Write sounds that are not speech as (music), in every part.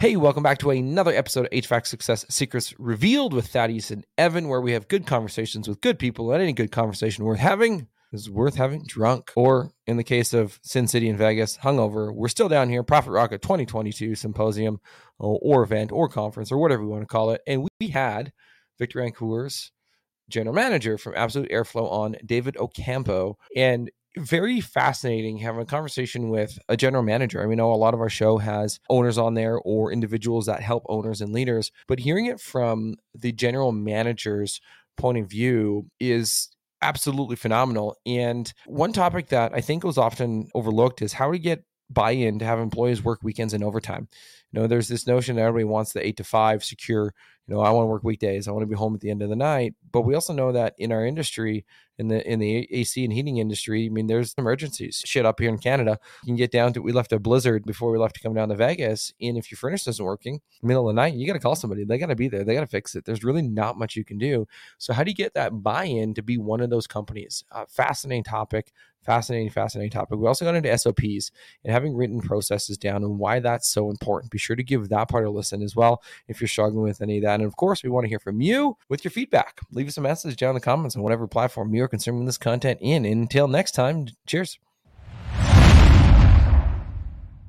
Hey, welcome back to another episode of HVAC Success Secrets Revealed with Thaddeus and Evan, where we have good conversations with good people. And any good conversation worth having is worth having drunk. Or in the case of Sin City and Vegas, hungover. We're still down here, Profit Rocket 2022 symposium or, or event or conference or whatever we want to call it. And we had Victor Rancour's, general manager from Absolute Airflow on David Ocampo. And very fascinating having a conversation with a general manager. I mean, know a lot of our show has owners on there or individuals that help owners and leaders, but hearing it from the general manager's point of view is absolutely phenomenal. And one topic that I think was often overlooked is how to get buy-in to have employees work weekends and overtime. You know, there's this notion that everybody wants the eight to five secure. You know, I want to work weekdays. I want to be home at the end of the night. But we also know that in our industry, in the in the AC and heating industry, I mean, there's emergencies. Shit up here in Canada, you can get down to. We left a blizzard before we left to come down to Vegas, and if your furnace isn't working, middle of the night, you got to call somebody. They got to be there. They got to fix it. There's really not much you can do. So, how do you get that buy-in to be one of those companies? Uh, fascinating topic fascinating, fascinating topic. We also got into SOPs and having written processes down and why that's so important. Be sure to give that part a listen as well if you're struggling with any of that. And of course, we want to hear from you with your feedback. Leave us a message down in the comments on whatever platform you're consuming this content in. And until next time, cheers.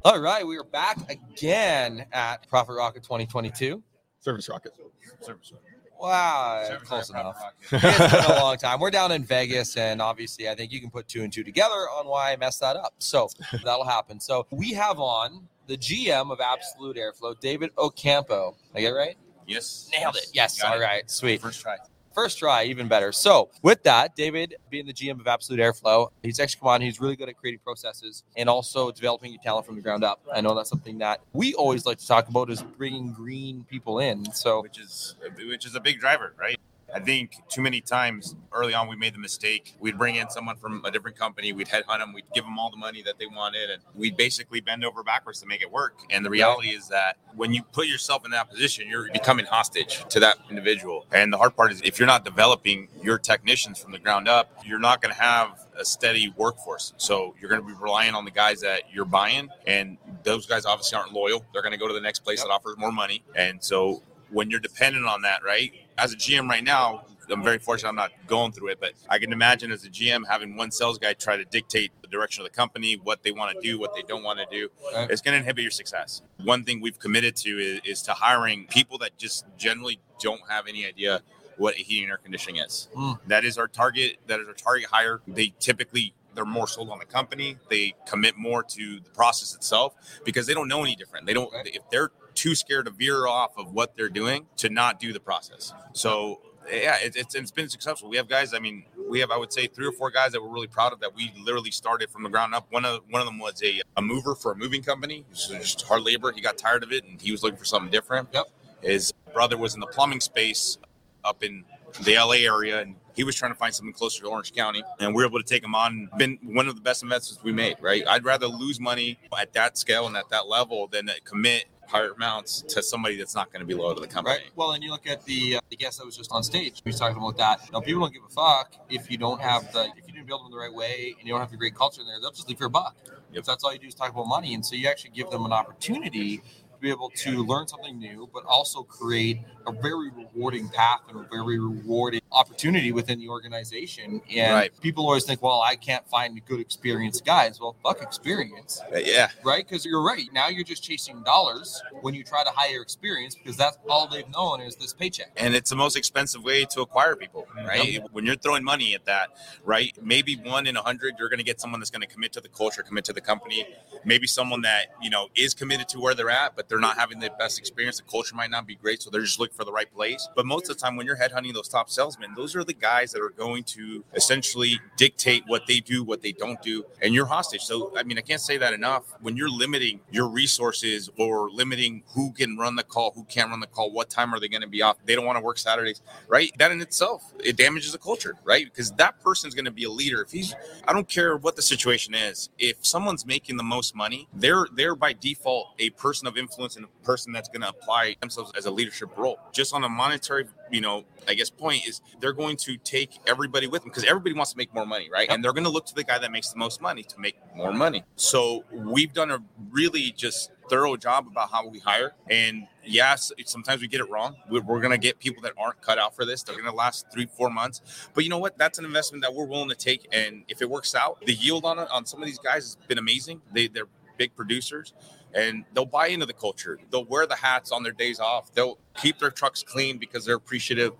All right, we are back again at Profit Rocket 2022. Service Rocket. Service Rocket. Wow, Service close enough. (laughs) it's been a long time. We're down in Vegas, and obviously, I think you can put two and two together on why I messed that up. So that'll happen. So we have on the GM of Absolute Airflow, David Ocampo. I get it right? Yes. Nailed it. Yes. All right. it. Sweet. First try. First try, even better. So, with that, David being the GM of Absolute Airflow, he's actually come on. He's really good at creating processes and also developing your talent from the ground up. I know that's something that we always like to talk about is bringing green people in. So, which is which is a big driver, right? I think too many times early on we made the mistake. We'd bring in someone from a different company, we'd headhunt them, we'd give them all the money that they wanted, and we'd basically bend over backwards to make it work. And the reality is that when you put yourself in that position, you're becoming hostage to that individual. And the hard part is if you're not developing your technicians from the ground up, you're not going to have a steady workforce. So you're going to be relying on the guys that you're buying, and those guys obviously aren't loyal. They're going to go to the next place yep. that offers more money. And so when you're dependent on that, right? As a GM right now, I'm very fortunate I'm not going through it, but I can imagine as a GM having one sales guy try to dictate the direction of the company, what they want to do, what they don't want to do. Right. It's going to inhibit your success. One thing we've committed to is, is, to hiring people that just generally don't have any idea what heating and air conditioning is. Mm. That is our target. That is our target hire. They typically they're more sold on the company. They commit more to the process itself because they don't know any different. They don't if they're too scared to veer off of what they're doing to not do the process. So yeah, it, it's, it's been successful. We have guys. I mean, we have I would say three or four guys that we're really proud of that we literally started from the ground up. One of one of them was a, a mover for a moving company. just hard labor. He got tired of it and he was looking for something different. Yep. His brother was in the plumbing space up in the LA area and he was trying to find something closer to Orange County, and we were able to take him on. Been one of the best investments we made. Right, I'd rather lose money at that scale and at that level than commit higher mounts to somebody that's not going to be loyal to the company. Right. Well, and you look at the uh, the guest that was just on stage. We talked about that. Now, people don't give a fuck if you don't have the if you didn't build them the right way and you don't have the great culture in there. They'll just leave for a buck. Yep. If that's all you do is talk about money, and so you actually give them an opportunity to be able to learn something new, but also create a very rewarding path and a very rewarding opportunity within the organization. And right. people always think, well, I can't find good experienced guys. Well, fuck experience. Uh, yeah. Right? Because you're right. Now you're just chasing dollars when you try to hire experience because that's all they've known is this paycheck. And it's the most expensive way to acquire people, right? Yep. When you're throwing money at that, right? Maybe one in a hundred, you're going to get someone that's going to commit to the culture, commit to the company. Maybe someone that, you know, is committed to where they're at, but they're not having the best experience. The culture might not be great. So they're just looking for the right place. But most of the time, when you're headhunting those top salesmen, those are the guys that are going to essentially dictate what they do, what they don't do, and you're hostage. So, I mean, I can't say that enough. When you're limiting your resources or limiting who can run the call, who can't run the call, what time are they going to be off? They don't want to work Saturdays, right? That in itself, it damages the culture, right? Because that person is going to be a leader. If he's, I don't care what the situation is. If someone's making the most money, they're they're by default a person of influence and a person that's going to apply themselves as a leadership role. Just on a monetary, you know, I guess point is they're going to take everybody with them because everybody wants to make more money, right? And they're going to look to the guy that makes the most money to make more money. So we've done a really just thorough job about how we hire. And yes, sometimes we get it wrong. We're, we're going to get people that aren't cut out for this. They're going to last three, four months. But you know what? That's an investment that we're willing to take. And if it works out, the yield on it on some of these guys has been amazing. They, they're big producers and they'll buy into the culture. They'll wear the hats on their days off. They'll keep their trucks clean because they're appreciative.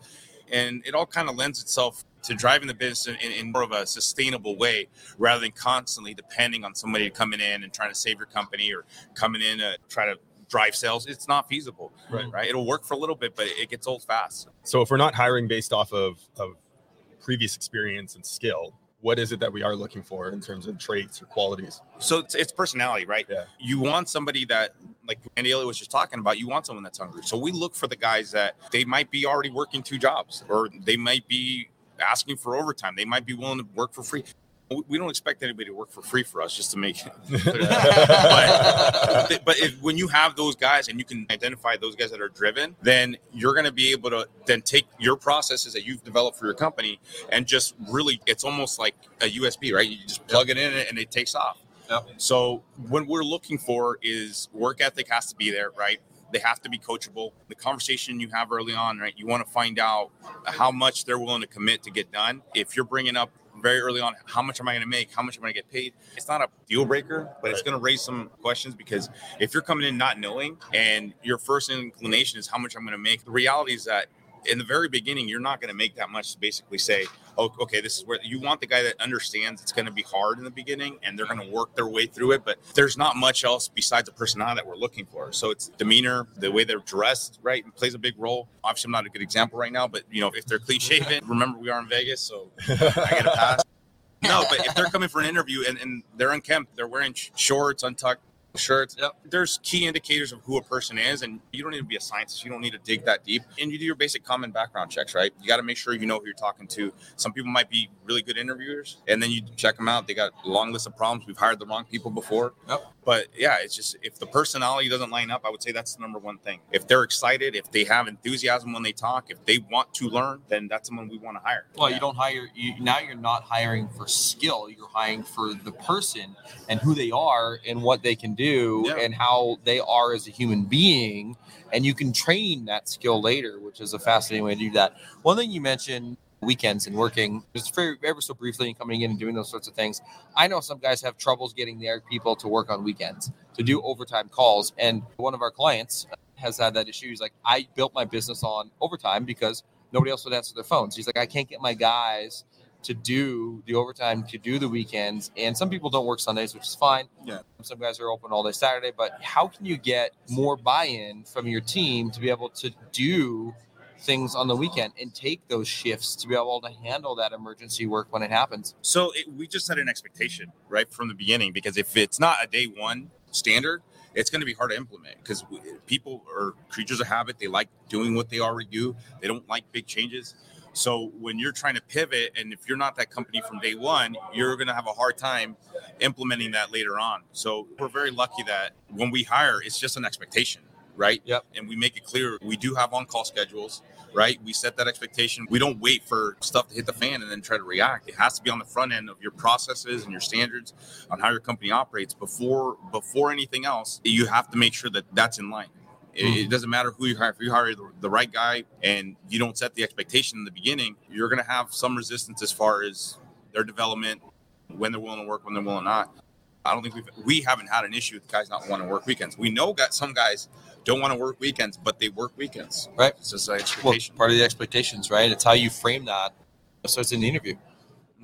And it all kind of lends itself to driving the business in, in, more of a sustainable way rather than constantly depending on somebody coming in and trying to save your company or coming in to try to drive sales. It's not feasible, right? right? It'll work for a little bit, but it gets old fast. So if we're not hiring based off of, of previous experience and skill, what is it that we are looking for in terms of traits or qualities? So it's, it's personality, right? Yeah. You want somebody that, like Andy Elliott was just talking about, you want someone that's hungry. So we look for the guys that they might be already working two jobs or they might be asking for overtime. They might be willing to work for free we don't expect anybody to work for free for us just to make it. (laughs) But, but if, when you have those guys and you can identify those guys that are driven then you're going to be able to then take your processes that you've developed for your company and just really it's almost like a usb right? You just plug it in and it takes off. Yep. so what we're looking for is work ethic has to be there right they have to be coachable. The conversation you have early on, right? You want to find out how much they're willing to commit to get done. If you're bringing up very early on how much am I going to make? How much am I going to get paid? It's not a deal breaker, but it's going to raise some questions because if you're coming in not knowing and your first inclination is how much I'm going to make, the reality is that in the very beginning, you're not going to make that much to basically say, oh, okay, this is where you want the guy that understands it's going to be hard in the beginning and they're going to work their way through it. But there's not much else besides the personality that we're looking for. So it's demeanor, the way they're dressed, right, plays a big role. Obviously, I'm not a good example right now, but you know, if they're clean shaven, (laughs) remember we are in Vegas, so I get a (laughs) pass. No, but if they're coming for an interview and, and they're unkempt, they're wearing shorts, untucked, shirts. There's key indicators of who a person is, and you don't need to be a scientist. You don't need to dig that deep. And you do your basic common background checks, right? You got to make sure you know who you're talking to. Some people might be really good interviewers, and then you check them out. They got a long list of problems. We've hired the wrong people before. Yep. But yeah, it's just if the personality doesn't line up, I would say that's the number one thing. If they're excited, if they have enthusiasm when they talk, if they want to learn, then that's someone we want to hire. Well, yeah. you don't hire you now. You're not hiring for skill. You're hiring for the person and who they are and what they can do yeah. and how they are as a human being. And you can train that skill later, which is a fascinating way to do that. One thing you mentioned weekends and working just very ever so briefly and coming in and doing those sorts of things. I know some guys have troubles getting their people to work on weekends to do overtime calls. And one of our clients has had that issue. He's like, I built my business on overtime because nobody else would answer their phones. He's like, I can't get my guys to do the overtime, to do the weekends. And some people don't work Sundays, which is fine. Yeah. Some guys are open all day Saturday. But how can you get more buy in from your team to be able to do things on the weekend and take those shifts to be able to handle that emergency work when it happens. So it, we just set an expectation right from the beginning because if it's not a day one standard, it's going to be hard to implement because people are creatures of habit. They like doing what they already do. They don't like big changes. So when you're trying to pivot, and if you're not that company from day one, you're going to have a hard time implementing that later on. So we're very lucky that when we hire, it's just an expectation right? Yep. And we make it clear we do have on call schedules, right? We set that expectation. We don't wait for stuff to hit the fan and then try to react. It has to be on the front end of your processes and your standards on how your company operates before before anything else. You have to make sure that that's in line. It, it, mm-hmm. doesn't matter who you hire. If you hire the, the right guy and you don't set the expectation in the beginning, you're going to have some resistance as far as their development, when they're willing to work, when they're willing not. I don't think we've we haven't had an issue with guys not wanting to work weekends. We know got some guys don't want to work weekends, but they work weekends. Right. It's just expectation. Well, part of the expectations, right? It's how you frame that. So it's in the interview.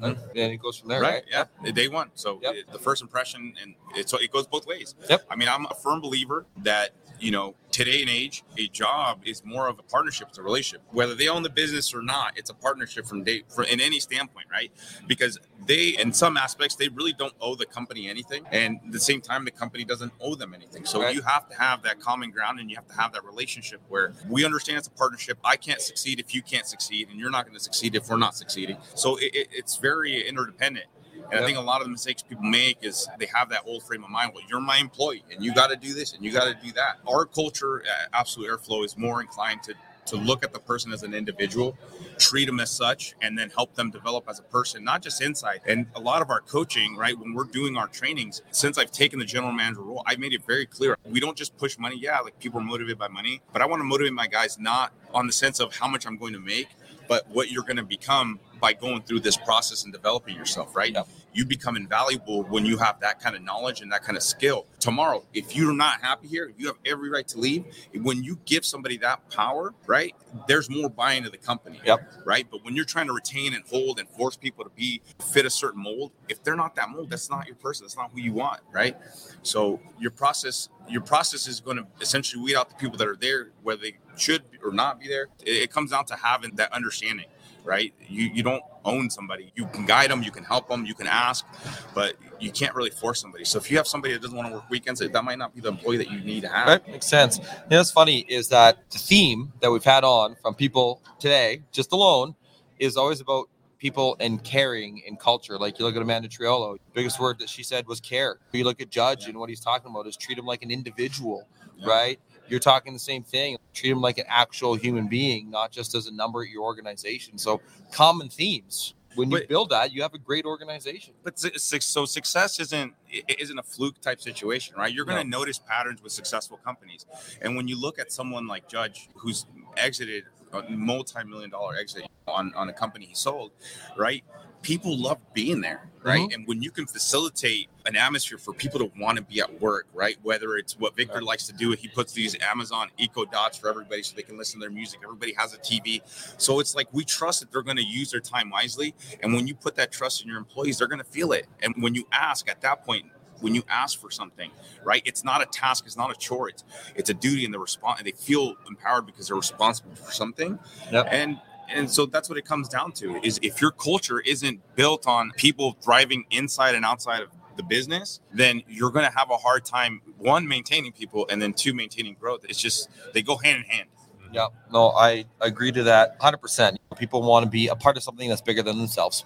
Mm-hmm. And it goes from there, right? right? Yeah, day one. So yep. it, the first impression, and it, so it goes both ways. Yep. I mean, I'm a firm believer that you know, today and age, a job is more of a partnership. It's a relationship. Whether they own the business or not, it's a partnership from day for in any standpoint, right? Because they, in some aspects, they really don't owe the company anything, and at the same time, the company doesn't owe them anything. So right. you have to have that common ground, and you have to have that relationship where we understand it's a partnership. I can't succeed if you can't succeed, and you're not going to succeed if we're not succeeding. So it, it, it's very interdependent. And yep. I think a lot of the mistakes people make is they have that old frame of mind. Well, you're my employee, and you got to do this, and you got to do that. Our culture at Absolute Airflow is more inclined to to look at the person as an individual, treat them as such, and then help them develop as a person, not just inside. And a lot of our coaching, right, when we're doing our trainings, since I've taken the general manager role, I've made it very clear we don't just push money. Yeah, like people are motivated by money, but I want to motivate my guys not on the sense of how much I'm going to make, but what you're going to become by going through this process and developing yourself, right? You become invaluable when you have that kind of knowledge and that kind of skill. Tomorrow, if you're not happy here, you have every right to leave. When you give somebody that power, right, there's more buy into the company. Yep. Right. But when you're trying to retain and hold and force people to be fit a certain mold, if they're not that mold, that's not your person. That's not who you want. Right. So your process, your process is going to essentially weed out the people that are there, whether they should or not be there. It comes down to having that understanding right? You you don't own somebody. You can guide them, you can help them, you can ask, but you can't really force somebody. So if you have somebody that doesn't want to work weekends, that might not be the employee that you need to have. Right, makes sense. You know, what's funny is that the theme that we've had on from people today, just alone, is always about people and caring and culture. Like you look at Amanda Triolo, biggest word that she said was care. You look at Judge Yeah. and what he's talking about is treat him like an individual, Yeah. right? You're talking the same thing. Treat him like an actual human being, not just as a number at your organization. So common themes. When you But- build that, you have a great organization. But so success isn't isn't a fluke type situation, right? You're going to notice patterns with successful companies, and when you look at someone like Judge, who's exited a multi-million dollar exit on on a company he sold, right? People love being there, mm-hmm. right? And when you can facilitate an atmosphere for people to want to be at work, right? Whether it's what Victor likes to do, he puts these Amazon Echo Dots for everybody so they can listen to their music. Everybody has a TV, so it's like we trust that they're going to use their time wisely. And when you put that trust in your employees, they're going to feel it. And when you ask at that point, when you ask for something, right? It's not a task, it's not a chore, it's it's a duty and the response and they feel empowered because they're responsible for something. Yep. And and so that's what it comes down to is if your culture isn't built on people thriving inside and outside of the business, then you're going to have a hard time one maintaining people and then two maintaining growth. It's just they go hand in hand. Yeah, no, I agree to that 100%. People want to be a part of something that's bigger than themselves.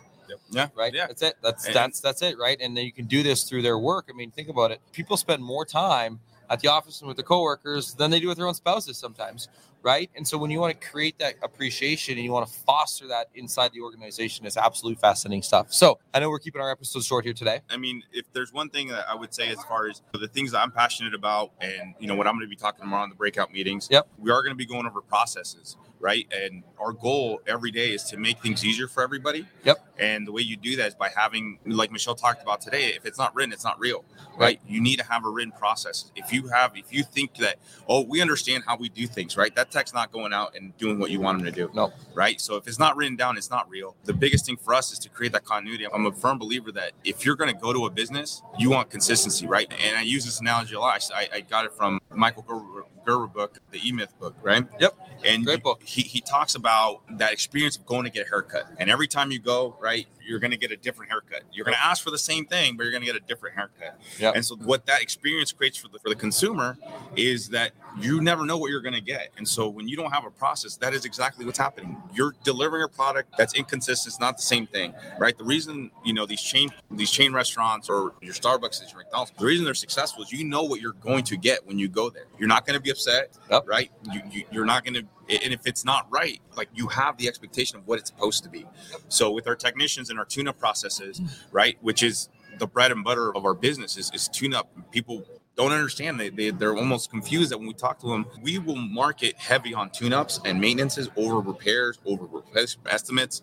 Yeah. right? Yeah. That's it. That's And- that's that's it, right? And then you can do this through their work. I mean, think about it. People spend more time at the office and with their coworkers than they do with their own spouses sometimes, right? And so when you want to create that appreciation and you want to foster that inside the organization, it's absolutely fascinating stuff. So I know we're keeping our episode short here today. I mean, if there's one thing that I would say as far as the things that I'm passionate about and you know what I'm going to be talking tomorrow in the breakout meetings, Yep. we are going to be going over processes, right? And our goal every day is to make things easier for everybody. Yep. And the way you do that is by having, like Michelle talked about today, if it's not written, it's not real, right? You need to have a written process. If you have, if you think that, oh, we understand how we do things, right? That tech's not going out and doing what you want them to do No. right? So if it's not written down, it's not real. The biggest thing for us is to create that continuity. I'm a firm believer that if you're going to go to a business, you want consistency, right? And I use this analogy a lot. I, I got it from Michael Gerber, Gerber book, the E Myth book, right? Yep. And Great book. He, he talks about that experience of going to get a haircut. And every time you go, right, you're going to get a different haircut. You're going to ask for the same thing, but you're going to get a different haircut. Yep. And so what that experience creates for the, for the consumer is that you never know what you're going to get. And so when you don't have a process, that is exactly what's happening. You're delivering a product that's inconsistent. It's not the same thing, right? The reason, you know, these chain, these chain restaurants or your Starbucks and your McDonald's, the reason they're successful is you know what you're going to get when you go there. You're not going to be upset, Yep. right? You, you, you're not going to, and if it's not right, like you have the expectation of what it's supposed to be. So with our technicians and our tune-up processes, right, which is the bread and butter of our business is, is tune-up. People don't understand. They, they they're almost confused that when we talk to them, we will market heavy on tune-ups and maintenances over repairs, over estimates,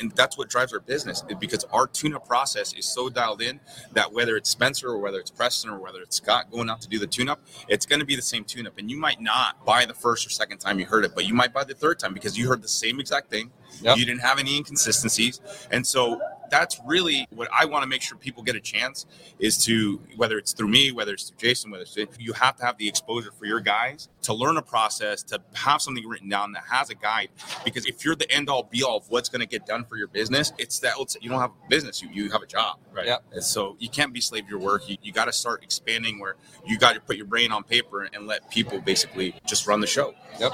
and that's what drives our business because our tune-up process is so dialed in that whether it's Spencer or whether it's Preston or whether it's Scott going out to do the tune-up, it's going to be the same tune-up, and you might not buy the first or second time you heard it, but you might buy the third time because you heard the same exact thing. Yep. You didn't have any inconsistencies, and so that's really what I want to make sure people get a chance is to whether it's through me, whether it's through Jason, whether it's you have to have the exposure for your guys to learn a process, to have something written down that has a guide. Because if you're the end all be all of what's going to get done for your business, it's that it's, you don't have a business, you, you have a job. Right. Yep. And so you can't be slave to your work. You, you got to start expanding where you got to put your brain on paper and let people basically just run the show. Yep.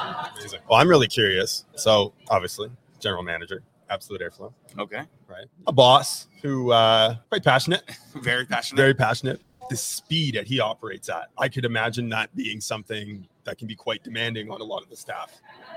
Well, I'm really curious. So obviously, general manager, Absolute Airflow, Okay. right? A boss who uh quite passionate, (laughs) Very passionate. very passionate. the speed that he operates at, I could imagine that being something that can be quite demanding on a lot of the staff.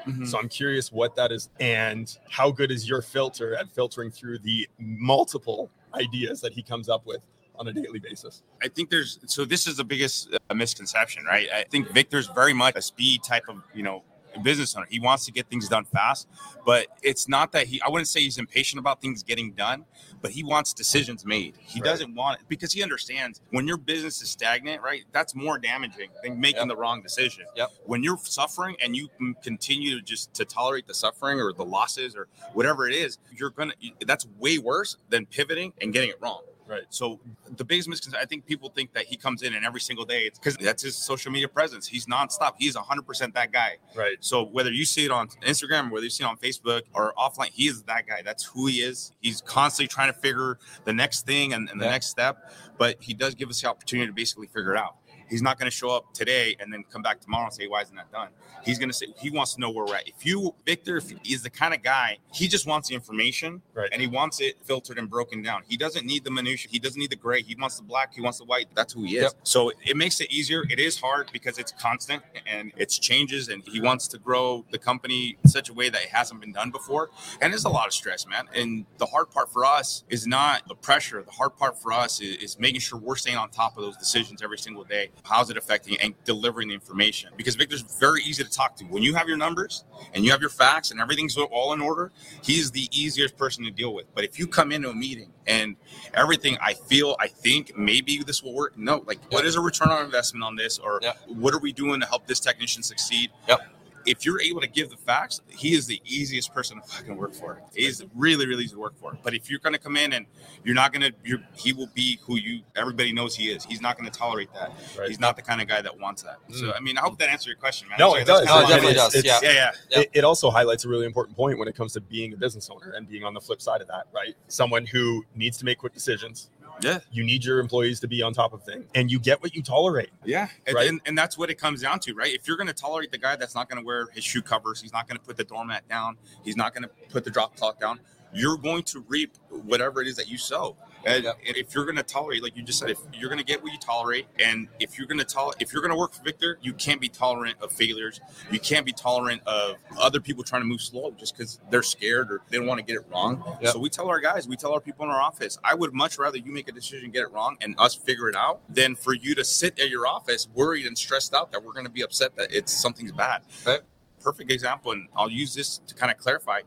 Mhm. So I'm curious what that is and how good is your filter at filtering through the multiple ideas that he comes up with on a daily basis. I think there's so this is the biggest uh, misconception, right? I think Victor's very much a speed type of you know business owner. He wants to get things done fast, but it's not that he. I wouldn't say he's impatient about things getting done, but he wants decisions made. He Right. doesn't want it because he understands when your business is stagnant, right? That's more damaging than making Yep. the wrong decision. Yep. When you're suffering and you can continue to just to tolerate the suffering or the losses or whatever it is, you're gonna. That's way worse than pivoting and getting it wrong. Right. So the biggest misconception, I think people think that he comes in and every single day, it's because that's his social media presence. He's nonstop. He's 100% that guy. Right. So whether you see it on Instagram, whether you see it on Facebook or offline, he is that guy. That's who he is. He's constantly trying to figure the next thing and, and the Yeah. next step, but he does give us the opportunity to basically figure it out. He's not going to show up today and then come back tomorrow and say, why isn't that done? He's going to say, he wants to know where we're at. If you, Victor, if he is the kind of guy, he just wants the information Right. and he wants it filtered and broken down. He doesn't need the minutia. He doesn't need the gray. He wants the black. He wants the white. That's who he is. Yep. So it makes it easier. It is hard because it's constant and it's changes, and he wants to grow the company in such a way that it hasn't been done before. And it's a lot of stress, man. And the hard part for us is not the pressure. The hard part for us is, is making sure we're staying on top of those decisions every single day. How's it affecting and delivering the information? Because Victor's very easy to talk to. When you have your numbers and you have your facts and everything's all in order, he's the easiest person to deal with. But if you come into a meeting and everything I feel, I think maybe this will work. No, like what is a return on investment on this, or Yep. what are we doing to help this technician succeed? Yep. If you're able to give the facts, he is the easiest person to fucking work for. He's really, really easy to work for. But if you're going to come in and you're not going to, he will be who you everybody knows he is. He's not going to tolerate that. Right. He's not the kind of guy that wants that. So mm. I mean, I hope that answered your question, man. No, it does. No, it definitely does. it's- Yeah. Yeah, yeah. It, it also highlights a really important point when it comes to being a business owner and being on the flip side of that, right? Someone who needs to make quick decisions. Yeah. You need your employees to be on top of things and you get what you tolerate. Yeah, and, Right. and, and that's what it comes down to, right? If you're going to tolerate the guy that's not going to wear his shoe covers, he's not going to put the doormat down, he's not going to put the drop cloth down, you're going to reap whatever it is that you sow. And, Yep. and if you're going to tolerate, like you just said, if you're going to get what you tolerate, and if you're going to tolerate, if you're going to work for Victor, you can't be tolerant of failures. You can't be tolerant of other people trying to move slow just because they're scared or they don't want to get it wrong. Yep. So we tell our guys, we tell our people in our office, I would much rather you make a decision, get it wrong, and us figure it out than for you to sit at your office worried and stressed out that we're going to be upset that it's something's bad. Right. Perfect example, and I'll use this to kind of clarify.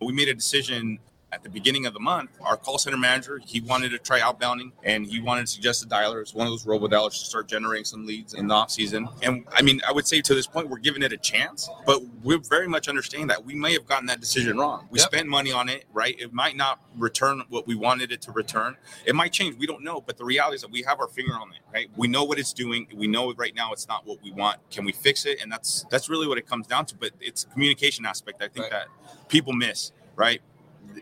We made a decision at the beginning of the month. Our call center manager, he wanted to try outbounding and he wanted to suggest a dialer. It's one of those robo dialers to start generating some leads in the off season. And I mean, I would say to this point, we're giving it a chance, but we're very much understanding that we may have gotten that decision wrong. We Yep. spent money on it, right? It might not return what we wanted it to return. It might change. We don't know. But the reality is that we have our finger on it, right? We know what it's doing. We know right now it's not what we want. Can we fix it? And that's that's really what it comes down to. But it's a communication aspect. I think Right. that people miss, right?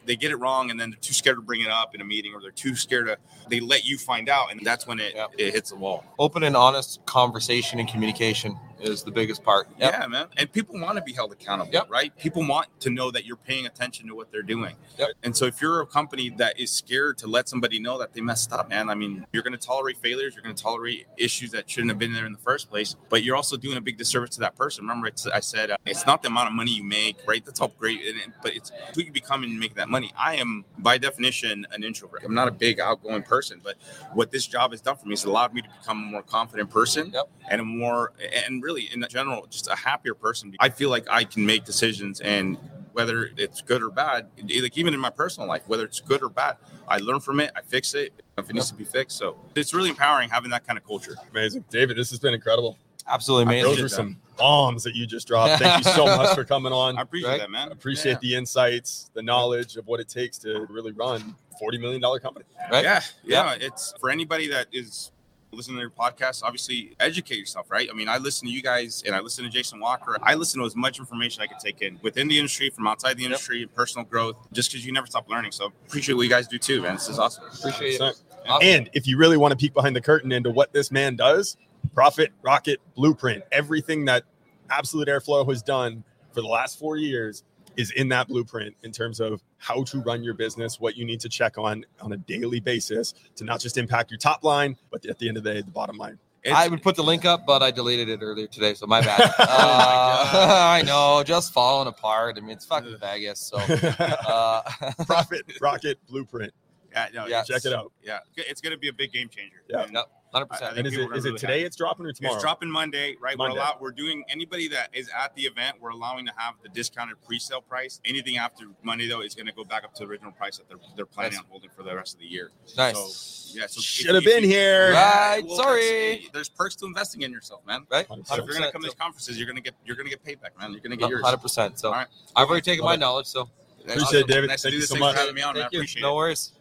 They get it wrong and then they're too scared to bring it up in a meeting or they're too scared to they let you find out and that's when it, Yep. it hits the wall. Open and honest conversation and communication is the biggest part. Yep. Yeah, man. And people want to be held accountable, Yep. right? People want to know that you're paying attention to what they're doing. Yep. And so if you're a company that is scared to let somebody know that they messed up, man, I mean, you're going to tolerate failures, you're going to tolerate issues that shouldn't have been there in the first place, but you're also doing a big disservice to that person. Remember, it's, I said uh, it's not the amount of money you make, right? That's all great, but it's who you become and make that money. I am, by definition, an introvert. I'm not a big outgoing person, but what this job has done for me is allowed me to become a more confident person Yep. and a more and really in general just a happier person i feel like i can make decisions and whether it's good or bad like even in my personal life whether it's good or bad i learn from it i fix it if it needs to be fixed so it's really empowering having that kind of culture Amazing. David, this has been incredible. Absolutely I Those amazing. were that. some bombs that you just dropped. Thank you so much for coming on. (laughs) i appreciate Right. that man appreciate yeah. the insights, the knowledge of what it takes to really run a $40 million company. Right? yeah yeah it's for anybody that is listening to your podcast obviously educate yourself right? I mean i listen to you guys and i listen to jason walker. I listen to as much information i can take in within the industry from outside the industry and personal growth just because you never stop learning. So appreciate what you guys do too man. This is awesome. Appreciate it. Awesome. And if you really want to peek behind the curtain into what this man does, Profit Rocket Blueprint, everything that Absolute Airflow has done for the last four years is in that blueprint in terms of how to run your business, what you need to check on on a daily basis to not just impact your top line, but at the end of the day, the bottom line. I would put the link up, but I deleted it earlier today, so my bad. (laughs) Oh Uh, (laughs) I know, just falling apart. I mean, it's fucking Vegas. So, (laughs) uh, Profit Rocket Blueprint. yeah, no, Yeah. Check it out. yeah, it's going to be a big game changer. Yeah. Yep. Hundred I percent. And is people it are is it really today? happy. It's dropping or tomorrow? It's dropping Monday, right? Monday. We're allow- we're doing anybody that is at the event. We're allowing to have the discounted pre-sale price. Anything after Monday though is going to go back up to the original price that they're they're planning Nice. on holding for the rest of the year. Nice. So, yeah. So if- Should have been you- here. Right, well, sorry. Eh, there's perks to investing in yourself, man. Right. Hundred So if you're going to come to these conferences, you're going to get you're going to get paid back, man. You're going to get yours. Hundred percent. So, All right. I've already taken my knowledge. So, Appreciate it, David. Nice Thank to do you this. so Thanks much. for having me on. man. Thank you. appreciate No it. worries.